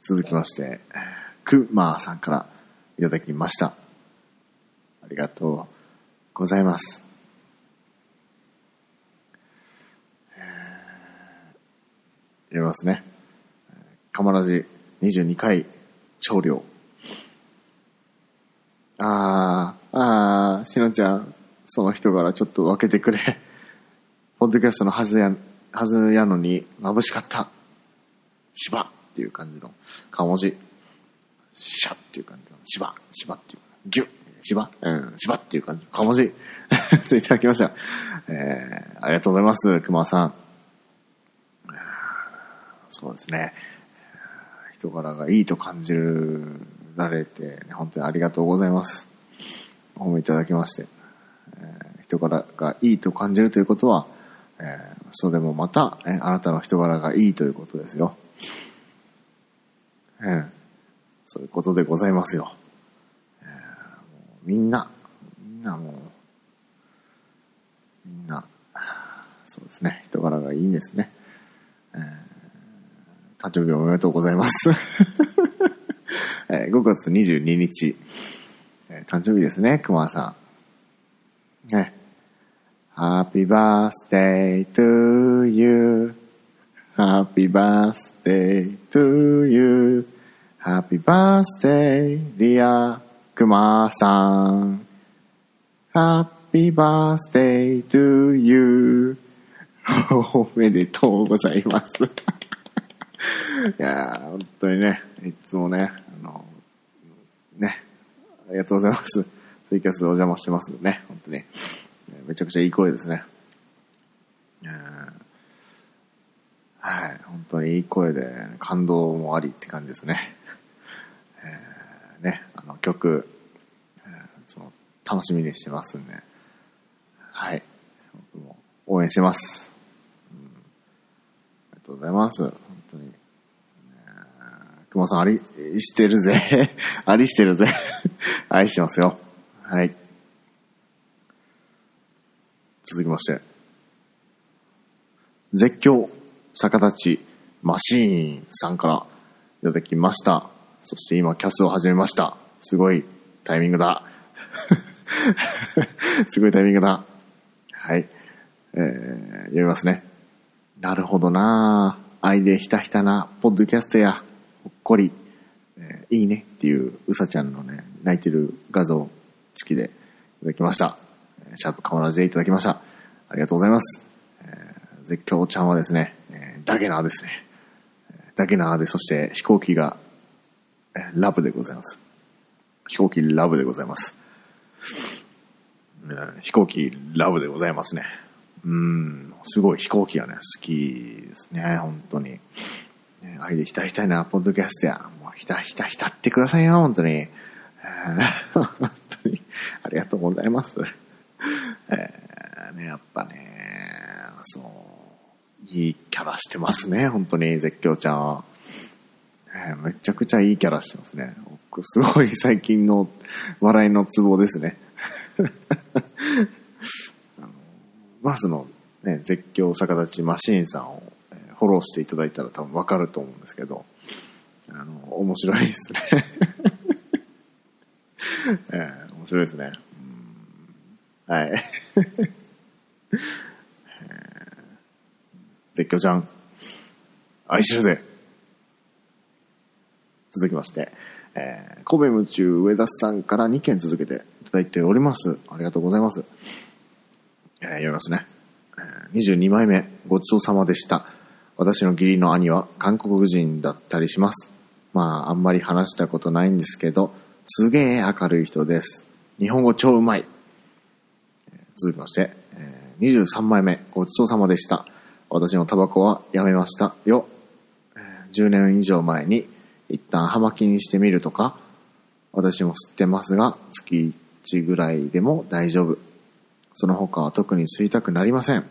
続きまして、くまーさんからいただきました。ありがとうございます。えー読みますね。かまらじ22回長領。あー、あー、しのちゃん、その人からちょっと分けてくれ。ポッドキャストのはずや、はずやのに眩しかった。芝っていう感じの顔文字。シャっていう感じの芝、芝っていう。ギュッ、芝うん、芝っていう感じの顔文字。といただきました。えー、ありがとうございます、熊さん。そうですね。人柄がいいと感じられて、本当にありがとうございます。お褒めいただきまして。えー人柄がいいと感じるということは、えーそれもまた、えーあなたの人柄がいいということですよ。えーそういうことでございますよ。えーみんな、みんなもう、みんな、そうですね、人柄がいいんですね。えー誕生日おめでとうございます。えー5月22日、えー誕生日ですね、熊さん。ね。Happy birthday to you. Happy birthday to you.Happy birthday, dear 熊さん。Happy birthday to you. おめでとうございます。いやー、本当にね、いつもね、あの、ね、ありがとうございます。ツイキャスお邪魔してますね、本当に。めちゃくちゃいい声ですね。はい、本当にいい声で、感動もありって感じですね。えーね、あの曲、えーその楽しみにしてますんで、はい、僕も応援してます。うんありがとうございます。本当に。熊さん、ありしてるぜ。ありしてるぜ。愛してますよ。はい。続きまして。絶叫、逆立ち、マシーンさんからいただきました。そして今、キャスを始めました。すごいタイミングだ。すごいタイミングだ。はい。えー、読みますね。なるほどなぁ。愛でひたひたなポッドキャストや、ほっこり、えーいいねっていううさちゃんのね、泣いてる画像付きでいただきました。シャープカマラジでいただきました。ありがとうございます。えー絶叫ちゃんはですね、ダゲナーですね。えーダゲナーで、そして飛行機が、ラブでございます。飛行機ラブでございます。飛行機ラブでございますね。うん、すごい飛行機がね、好きですね、本当に。ね愛でひたひたなポッドキャストや、もうひたひたひたってくださいよ、本当に。えー本当に、ありがとうございます。えーね、やっぱね、そう、いいキャラしてますね、本当に、絶叫ちゃんは。えーめちゃくちゃいいキャラしてますね。僕すごい最近の笑いのツボですね。あのまずの、ね、絶叫逆立ちマシーンさんを、えフォローしていただいたら多分わかると思うんですけど、あの、面白いですね。えー面白いですね。はい。絶叫ちゃん、愛してるぜ。続きまして、えー神戸夢中上田さんから2件続けていただいております。ありがとうございます。えー読みますね。え22枚目、ごちそうさまでした。私の義理の兄は韓国人だったりします。まあ、あんまり話したことないんですけど、すげえ明るい人です。日本語超うまい。続きまして、え23枚目、ごちそうさまでした。私のタバコはやめましたよ。10年以上前に一旦葉巻にしてみるとか、私も吸ってますが、月1ぐらいでも大丈夫。その他は特に吸いたくなりません。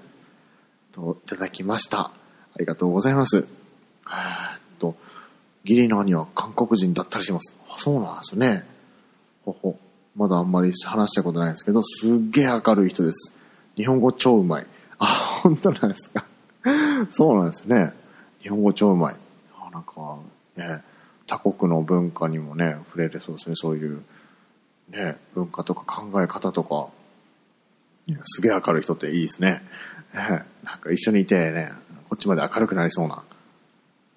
と、いただきました。ありがとうございます。えっと、義理の兄は韓国人だったりします。あそうなんですね。ほほ。まだあんまり話したことないんですけど、すっげえ明るい人です。日本語超うまい。あ、本当なんですか？そうなんですね。日本語超うまい。なんか、ね、他国の文化にもね、触れれそうですね。そういう、ね、文化とか考え方とか、すげえ明るい人っていいですね。ねなんか一緒にいてね、こっちまで明るくなりそうな、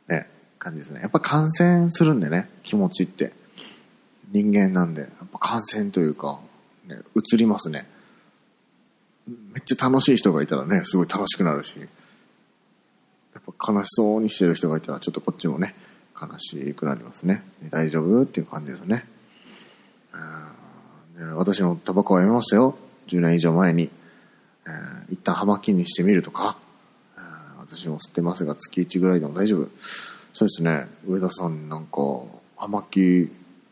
ね、感じですね。やっぱ感染するんでね、気持ちって。人間なんで、やっぱ感染というか、ね、移りますね。めっちゃ楽しい人がいたらね、すごい楽しくなるし、悲しそうにしてる人がいたら、ちょっとこっちもね、悲しくなりますね。大丈夫っていう感じですね。私もタバコはやめましたよ。10年以上前に。えー、一旦葉巻にしてみるとか、私も吸ってますが、月1ぐらいでも大丈夫。そうですね。上田さんなんか、葉巻、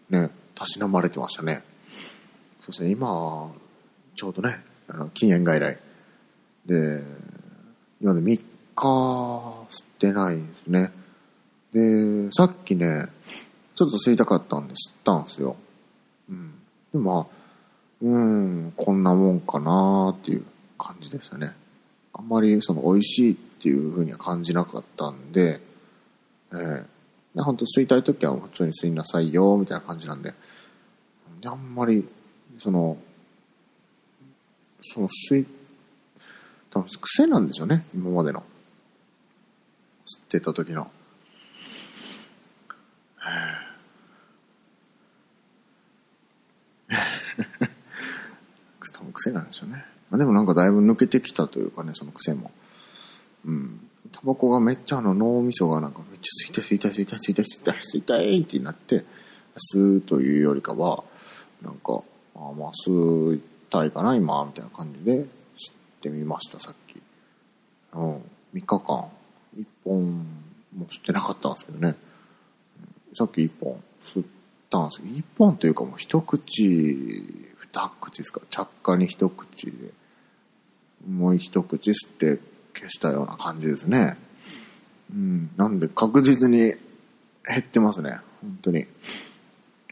ね、たしなまれてましたね。そうですね、今、ちょうどね、あの禁煙外来で、今で3日吸ってないですね。で、さっきね、ちょっと吸いたかったんで吸ったんですよ。うん。で、まあ、うん、こんなもんかなっていう感じでしたね。あんまりその美味しいっていう風には感じなかったんで、えー、本当吸いたい時は普通に吸いなさいよ、みたいな感じなんで、あんまり、その、その吸い、多分癖なんでしょうね、今までの。吸ってた時の。多分 癖なんでしょうね。まあ、でもなんかだいぶ抜けてきたというかね、その癖も。うん。タバコがめっちゃあの脳みそがなんかめっちゃ吸いたい吸いたい吸いたい吸いたい吸いたい吸いたいってなって、吸うというよりかは、なんか、あまあ吸いたいかな今、みたいな感じで吸ってみました、さっき。うん。3日間、1本も吸ってなかったんですけどね。さっき1本吸ったんですけど、1本というかもう一口、二口ですか。着火に一口で、もう一口吸って消したような感じですね。うん。なんで確実に減ってますね。本当に。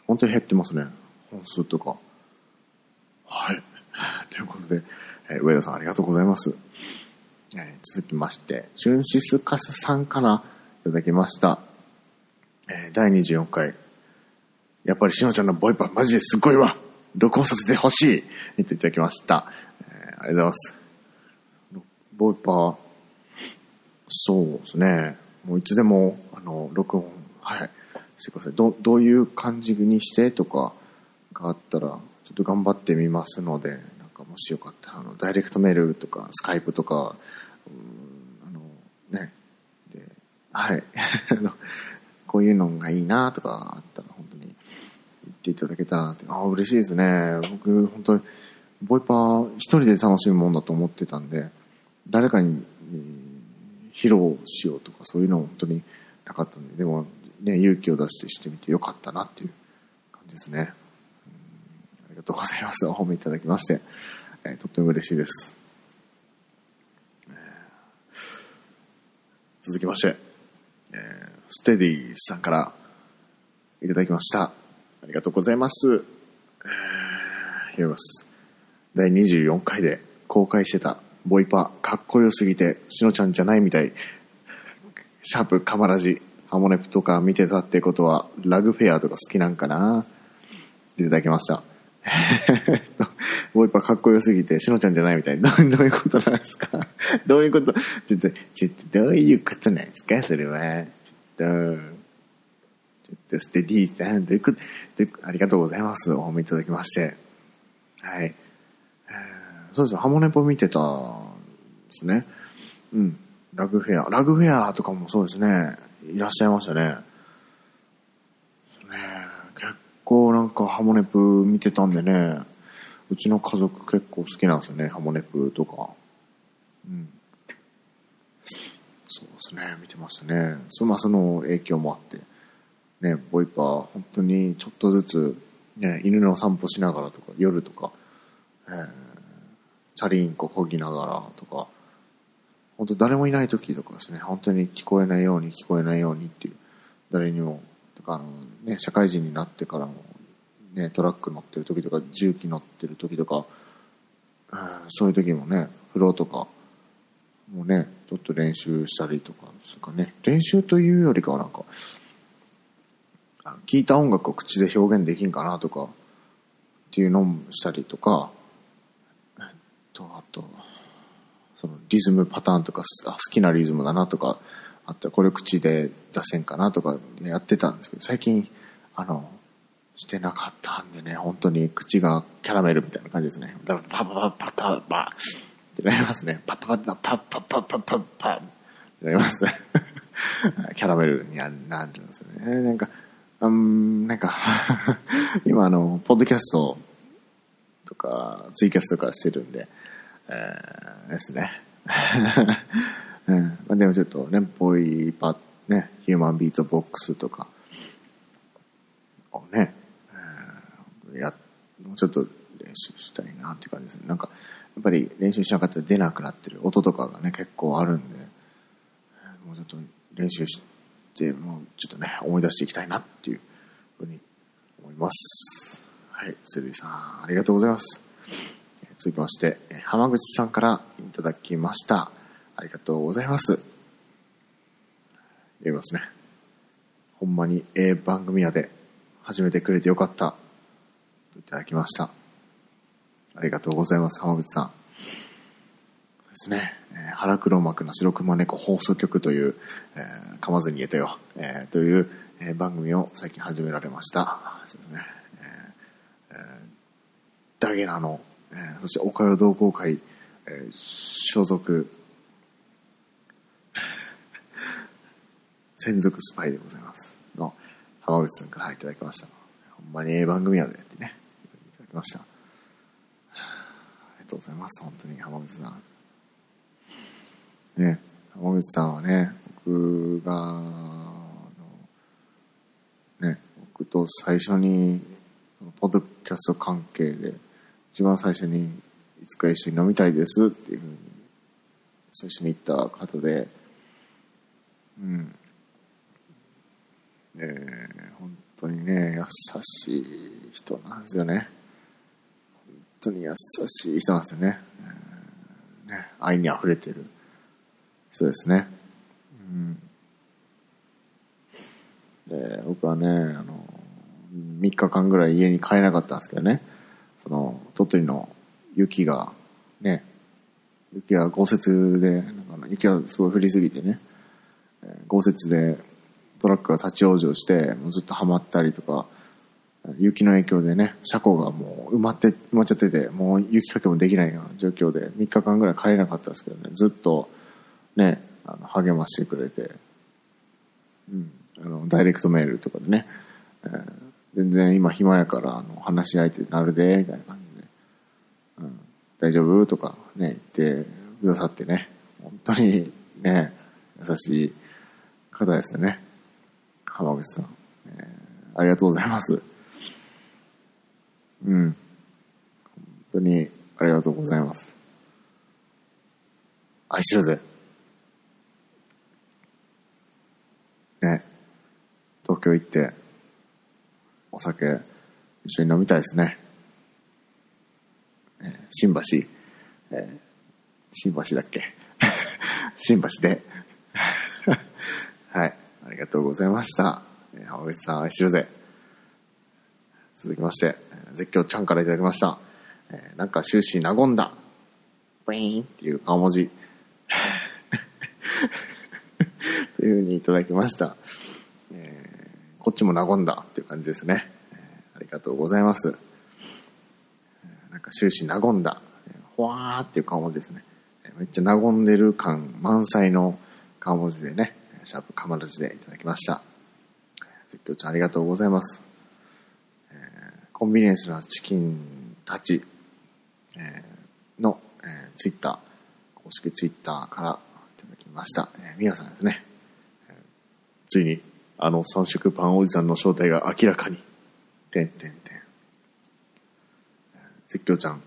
本当に減ってますね。本数とか。はい。ということで、えー、上田さんありがとうございます。えー、続きまして、シュンシスカスさんからいただきました。えー、第24回。やっぱりしのちゃんのボイパマジですごいわ録音させてほしい言っていただきました。えー、ありがとうございます。ボイパー、そうですね。もういつでも、あの、録音、はい、してください。ど、どういう感じにしてとかがあったら、ちょっと頑張ってみますので、なんかもしよかったら、あの、ダイレクトメールとか、スカイプとか、あの、ね、で、はい。こういうのがいいなとかあったら、本当に言っていただけたらなって、ああ、嬉しいですね。僕、本当に、ボイパー一人で楽しむもんだと思ってたんで、誰かに、披露しようとかそういうのは本当になかったんで、でもね、勇気を出してしてみてよかったなっていう感じですね。ありがとうございます。お褒めいただきまして、えー、とっても嬉しいです。続きまして、えー、ステディさんからいただきました。ありがとうございます。えー、読みます。第24回で公開してたボイパ、かっこよすぎて、しのちゃんじゃないみたい。シャープ、カマラジ、ハモネプとか見てたってことは、ラグフェアとか好きなんかな？いただきました。ボイパかっこよすぎて、しのちゃんじゃないみたい。どどういうことなんですか？どういうこと？ちょっと、ちょっと、どういうことなんですか？それは。ちょっと、ちょっと、ステディーさん、どういうこと、ありがとうございます。お褒めいただきまして。はい。そうですハモネポ見てたんですね。うん。ラグフェア。ラグフェアとかもそうですね。いらっしゃいましたね。ね結構なんかハモネプ見てたんでね。うちの家族結構好きなんですよね。ハモネプとか。うん。そうですね。見てましたね。そまあその影響もあって。ね、ボイパー、本当にちょっとずつ、ね、犬の散歩しながらとか、夜とか、えーチャリンコこぎながらとか、本当誰もいない時とかですね、本当に聞こえないように聞こえないようにっていう、誰にも、とかあのね、社会人になってからも、ね、トラック乗ってる時とか、重機乗ってる時とか、そういう時もね、風呂とか、もね、ちょっと練習したりとかですかね、練習というよりかはなんか、聞いた音楽を口で表現できんかなとか、っていうのもしたりとか、えっと、あと、そのリズムパターンとか、あ好きなリズムだなとか、あったらこれ口で出せんかなとかやってたんですけど、最近、あの、してなかったんでね、本当に口がキャラメルみたいな感じですね。だからパパパパパパってなりますね。パパパパパパパパパパってなります。キャラメルになるんですよね。なんか、うん、なんか 今あの、ポッドキャストとか、ツイキャスとかしてるんで、えー、ですね。うん、でもちょっとね、ぽいパね、ヒューマンビートボックスとか、ね、や、もうちょっと練習したいなっていう感じですね。なんか、やっぱり練習しなかったら出なくなってる音とかがね、結構あるんで、もうちょっと練習して、もうちょっとね、思い出していきたいなっていうふうに思います。はい、セルビさん、ありがとうございます。続きまして、浜口さんからいただきました。ありがとうございます。読みますね。ほんまにええ番組やで始めてくれてよかった。いただきました。ありがとうございます、浜口さん。そうですね、えー、腹黒幕の白熊猫放送局という、えー、噛まずに言えたよ、えー、という、えー、番組を最近始められました。そうですね。えーえー、ダゲナの、えー、そして岡代同好会、えー、所属、専属スパイでございます。の浜口さんからいただきました。ほんまにええ番組やでってね。きました。ありがとうございます。本当に浜口さん。ね、浜口さんはね、僕が、あのね、僕と最初に、ポッドキャスト関係で、一番最初に、いつか一緒に飲みたいですっていうふうに、最初に言った方で、うん。えー、本当にね、優しい人なんですよね。当に優しい人なんですよね。ね愛に溢れてる人ですね。うん。で、僕はね、あの、3日間ぐらい家に帰れなかったんですけどね、その、鳥取の雪が、ね、雪が豪雪で、なんか雪がすごい降りすぎてね、豪雪でトラックが立ち往生して、もうずっとはまったりとか、雪の影響でね、車庫がもう埋まって、埋まっちゃってて、もう雪かけもできないような状況で、3日間ぐらい帰れなかったですけどね、ずっとね、あの励ましてくれて、うん、あの、ダイレクトメールとかでね、えー、全然今暇やから、あの、話し相手になるで、みたいな感じで、うん、大丈夫とかね、言ってくださってね、本当にね、優しい方ですよね。浜口さん。えー、ありがとうございます。うん。本当にありがとうございます。愛してるぜ。ね。東京行って、お酒、一緒に飲みたいですね。新橋、えー、新橋だっけ？新橋で。はい。ありがとうございました。浜口さん愛してるぜ。続きまして、絶叫ちゃんからいただきました。えー、なんか終始和んだ。ブイーンっていう顔文字。というふうにいただきました。えー、こっちも和んだっていう感じですね。えー、ありがとうございます。なんか終始和んだ。ほわーっていう顔文字ですね。めっちゃ和んでる感満載の顔文字でね、シャープカマルジでいただきました。絶叫ちゃんありがとうございます。コンビニエンスなチキンたち、えー、の、えー、ツイッター、公式ツイッターからいただきました。えー、皆さんですね、えー、ついにあの三色パンおじさんの正体が明らかに、てんてんてん。絶叫ちゃん、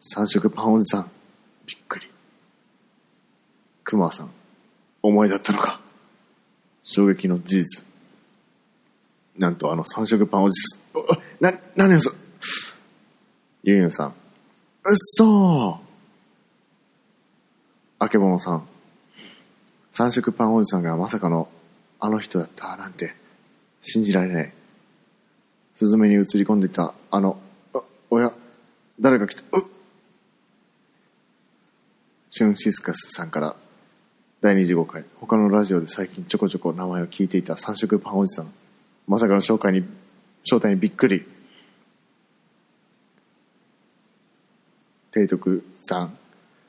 三色パンおじさん、びっくり。クマさん、お前だったのか。衝撃の事実。なんとあの三色パンおじさん、な、何よそ。ゆうゆうさん。うっそー。あけぼのさん。三色パンおじさんがまさかのあの人だったなんて信じられない。スズメに映り込んでた、あの、あ、おや、誰か来た、うっシュンシスカスさんから、第25回、他のラジオで最近ちょこちょこ名前を聞いていた三色パンおじさん。まさかの紹介に、正体にびっくり。提督さん、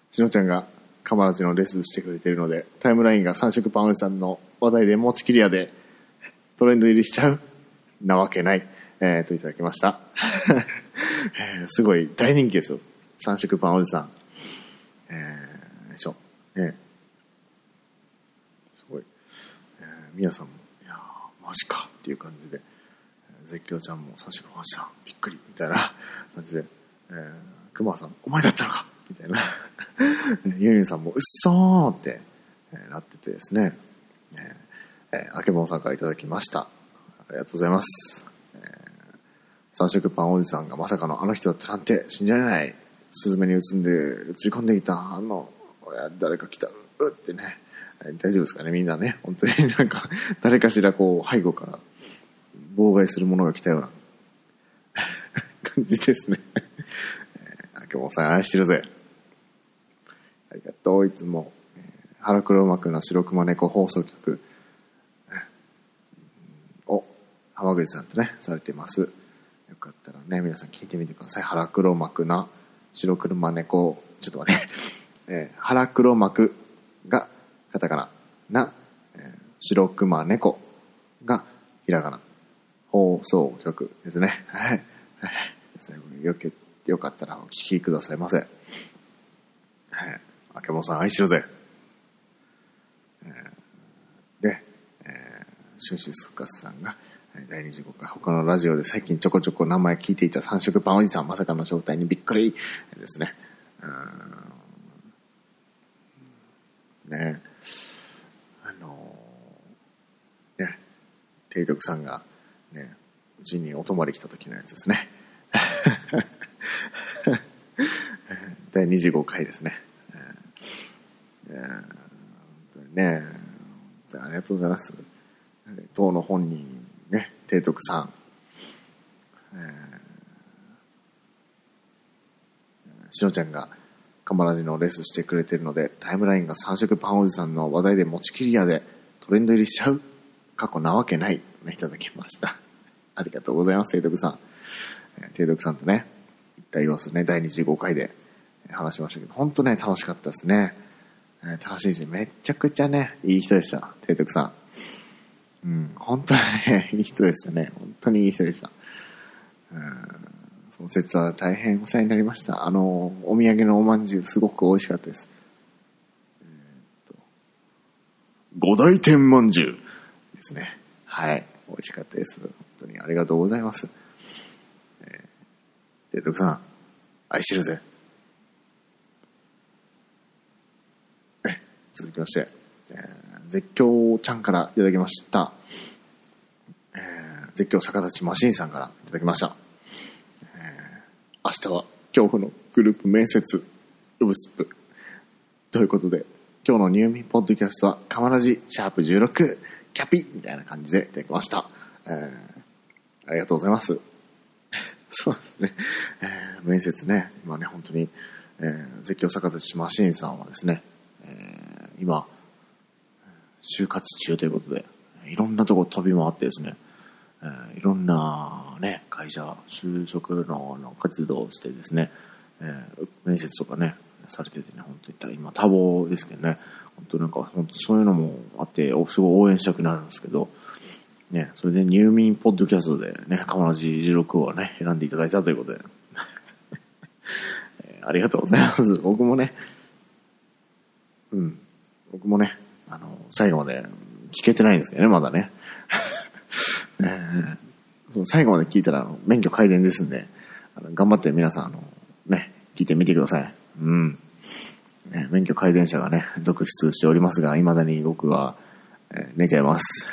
しのちゃんがカマラジのレッスンしてくれてるので、タイムラインが三色パンおじさんの話題で持ちきりやで、トレンド入りしちゃうなわけない。えー、といただきました。えーすごい大人気ですよ。三色パンおじさん。えー、よいしょ。えー、すごい。えー、皆さんも、いやマジかっていう感じで、絶叫ちゃんも三色パンおじさん、びっくりみたいな感じで、えー、熊さん、お前だったのか？みたいな。ユンユンさんも、うっそーって、えーなっててですね、えーえ、あけぼんさんからいただきました。ありがとうございます。えー三色パンおじさんがまさかのあの人だったなんて信じられない。スズメに映んで、映り込んでいた、あの、誰か来た、うってね。えー大丈夫ですかね？みんなね。本当に なんか、誰かしらこう、背後から妨害するものが来たような 感じですね。えー、あけぼんさん愛してるぜ。ありがとう、いつも。腹黒幕な白熊猫放送局。を浜口さんとね、されてます。よかったらね、皆さん聞いてみてください。腹黒幕な白熊猫、ちょっと待って、えー腹黒幕がカタカナな、えー白熊猫がひらがな。放送局ですね。はい。はい最後によけ、よかったらお聞きくださいませ。はい。あけぼさん愛してるぜ。で、えー、シュンシスカスさんが、えー第25回、他のラジオで最近ちょこちょこ名前聞いていた三色パンおじさん、まさかの正体にびっくりですね。うんねあのーね、提督さんが、ね、うちにお泊まり来た時のやつですね。第25回ですね。えーえー本当にね、本当にありがとうございます。当の本人、ね、提督さん、えーしのちゃんがカマラジのレースしてくれてるので、タイムラインが三色パンおじさんの話題で持ちきりやでトレンド入りしちゃう？過去なわけない？ね、いただきました。ありがとうございます、提督さん。えー提督さんとね、行った様子ね、第25回で話しましたけど、本当ね、楽しかったですね。楽しいし、めちゃくちゃね、いい人でした、提督さん。うん、本当にね、いい人でしたね。本当にいい人でした。うん、その節は大変お世話になりました。あの、お土産のおまんじゅうすごく美味しかったです。えっと、五大天まんじゅうですね。はい。美味しかったです。本当にありがとうございます。えー、提督さん、愛してるぜ。え、続きまして、えー絶叫ちゃんからいただきました。えー絶叫逆立ちマシンさんからいただきました。えー明日は恐怖のグループ面接、ウブスプ。ということで、今日のニューミンポッドキャストは、カマラジシャープ16、キャピみたいな感じでいただきました。えーありがとうございます。そうですね。えー面接ね、今ね、本当に、えー絶叫逆立ちマシンさんはですね、えー今、就活中ということで、いろんなとこ飛び回ってですね、えーいろんなね、会社、就職のの活動をしてですね、えー面接とかね、されててね、本当に今多忙ですけどね、本当なんか、本当そういうのもあって、すごい応援したくなるんですけど、ね、それで入眠ポッドキャストでね、カマラジ16をね、選んでいただいたということで、ありがとうございます。僕もね、うん、僕もね、あの、最後まで聞けてないんですけどね、まだね。えーその最後まで聞いたら、免許改伝ですんで、あの頑張って皆さん、あの、ね、聞いてみてください。うん。ね免許改伝者がね、続出しておりますが、未だに僕は、えー寝ちゃいます。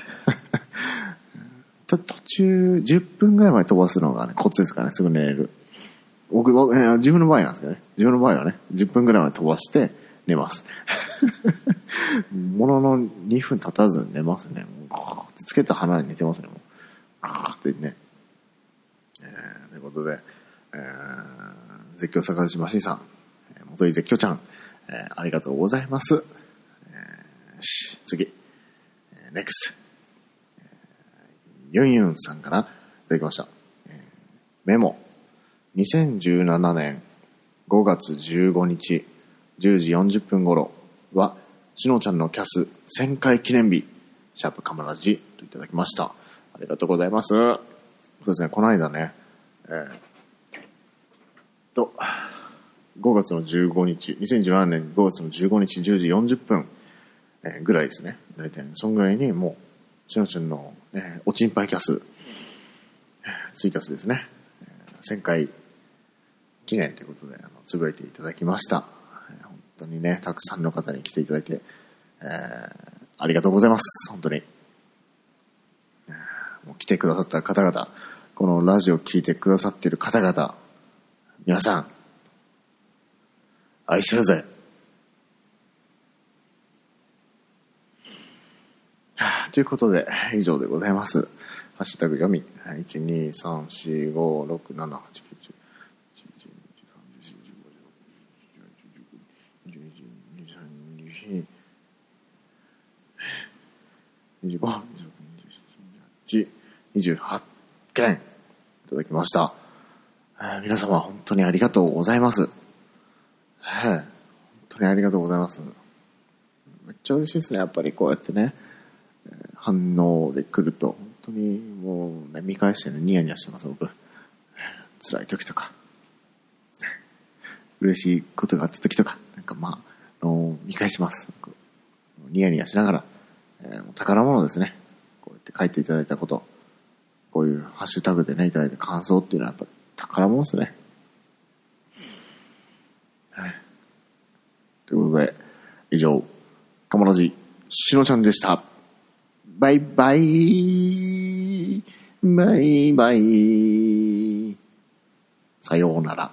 ちょ途中、10分ぐらいまで飛ばすのがね、コツですからね、すぐ寝れる。僕、僕えー自分の場合なんですけどね。自分の場合はね、10分ぐらいまで飛ばして寝ます。ものの2分経たずに寝ますね。ガーってつけた鼻に寝てますね。もうガーってね。ことで、えー、絶叫坂口マシンさん、えー元井絶叫ちゃん、えーありがとうございます。えーよし、次。えー NEXT。えーユンユンさんからいただきました。えーメモ。2017年5月15日10時40分頃は、しのちゃんのキャス1000回記念日、シャープカマラジといただきました。ありがとうございます。そうですね、この間ね、えーと、5月の15日、2017年5月の15日10時40分、えーぐらいですね。大体、そんぐらいにもう、しのちゃんの、えーおちんぱいキャス、えーツイキャスですね。えー1000回記念ということで、あの、つぶやいていただきました。当にね、たくさんの方に来ていただいて、えーありがとうございます。本当に。もう来てくださった方々、このラジオを聞いてくださっている方々、皆さん、愛してるぜ。ということで、以上でございます。ハッシュタグ読み。1、2、3、4、5、6、7、8、9、10、し、25,26,27,28、件いただきました。えー皆様本当にありがとうございます。えー本当にありがとうございます。めっちゃ嬉しいですね、やっぱりこうやってね、反応で来ると、本当にもうね、見返してね、ニヤニヤしてます、僕。辛い時とか、嬉しいことがあった時とか、なんかまあ、見返します。ニヤニヤしながら、え宝物ですね。こうやって書いていただいたこと、こういうハッシュタグでね、いただいた感想っていうのはやっぱ宝物ですね。はい。ということで、以上、かもらじ、しのちゃんでした。バイバイ。バイバイ。さようなら。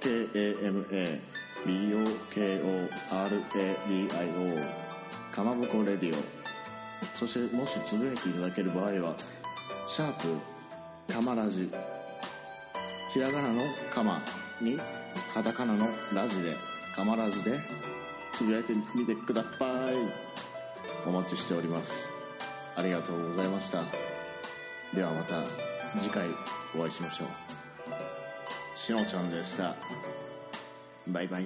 KAMABOKORADIO かまぼこレディオ。そしてもしつぶやいていただける場合はシャープかまラジひらがなのかまにカタカナのラジでかまラジでつぶやいてみてください。お待ちしております。ありがとうございました。ではまた次回お会いしましょう。しのちゃんでした。バイバイ。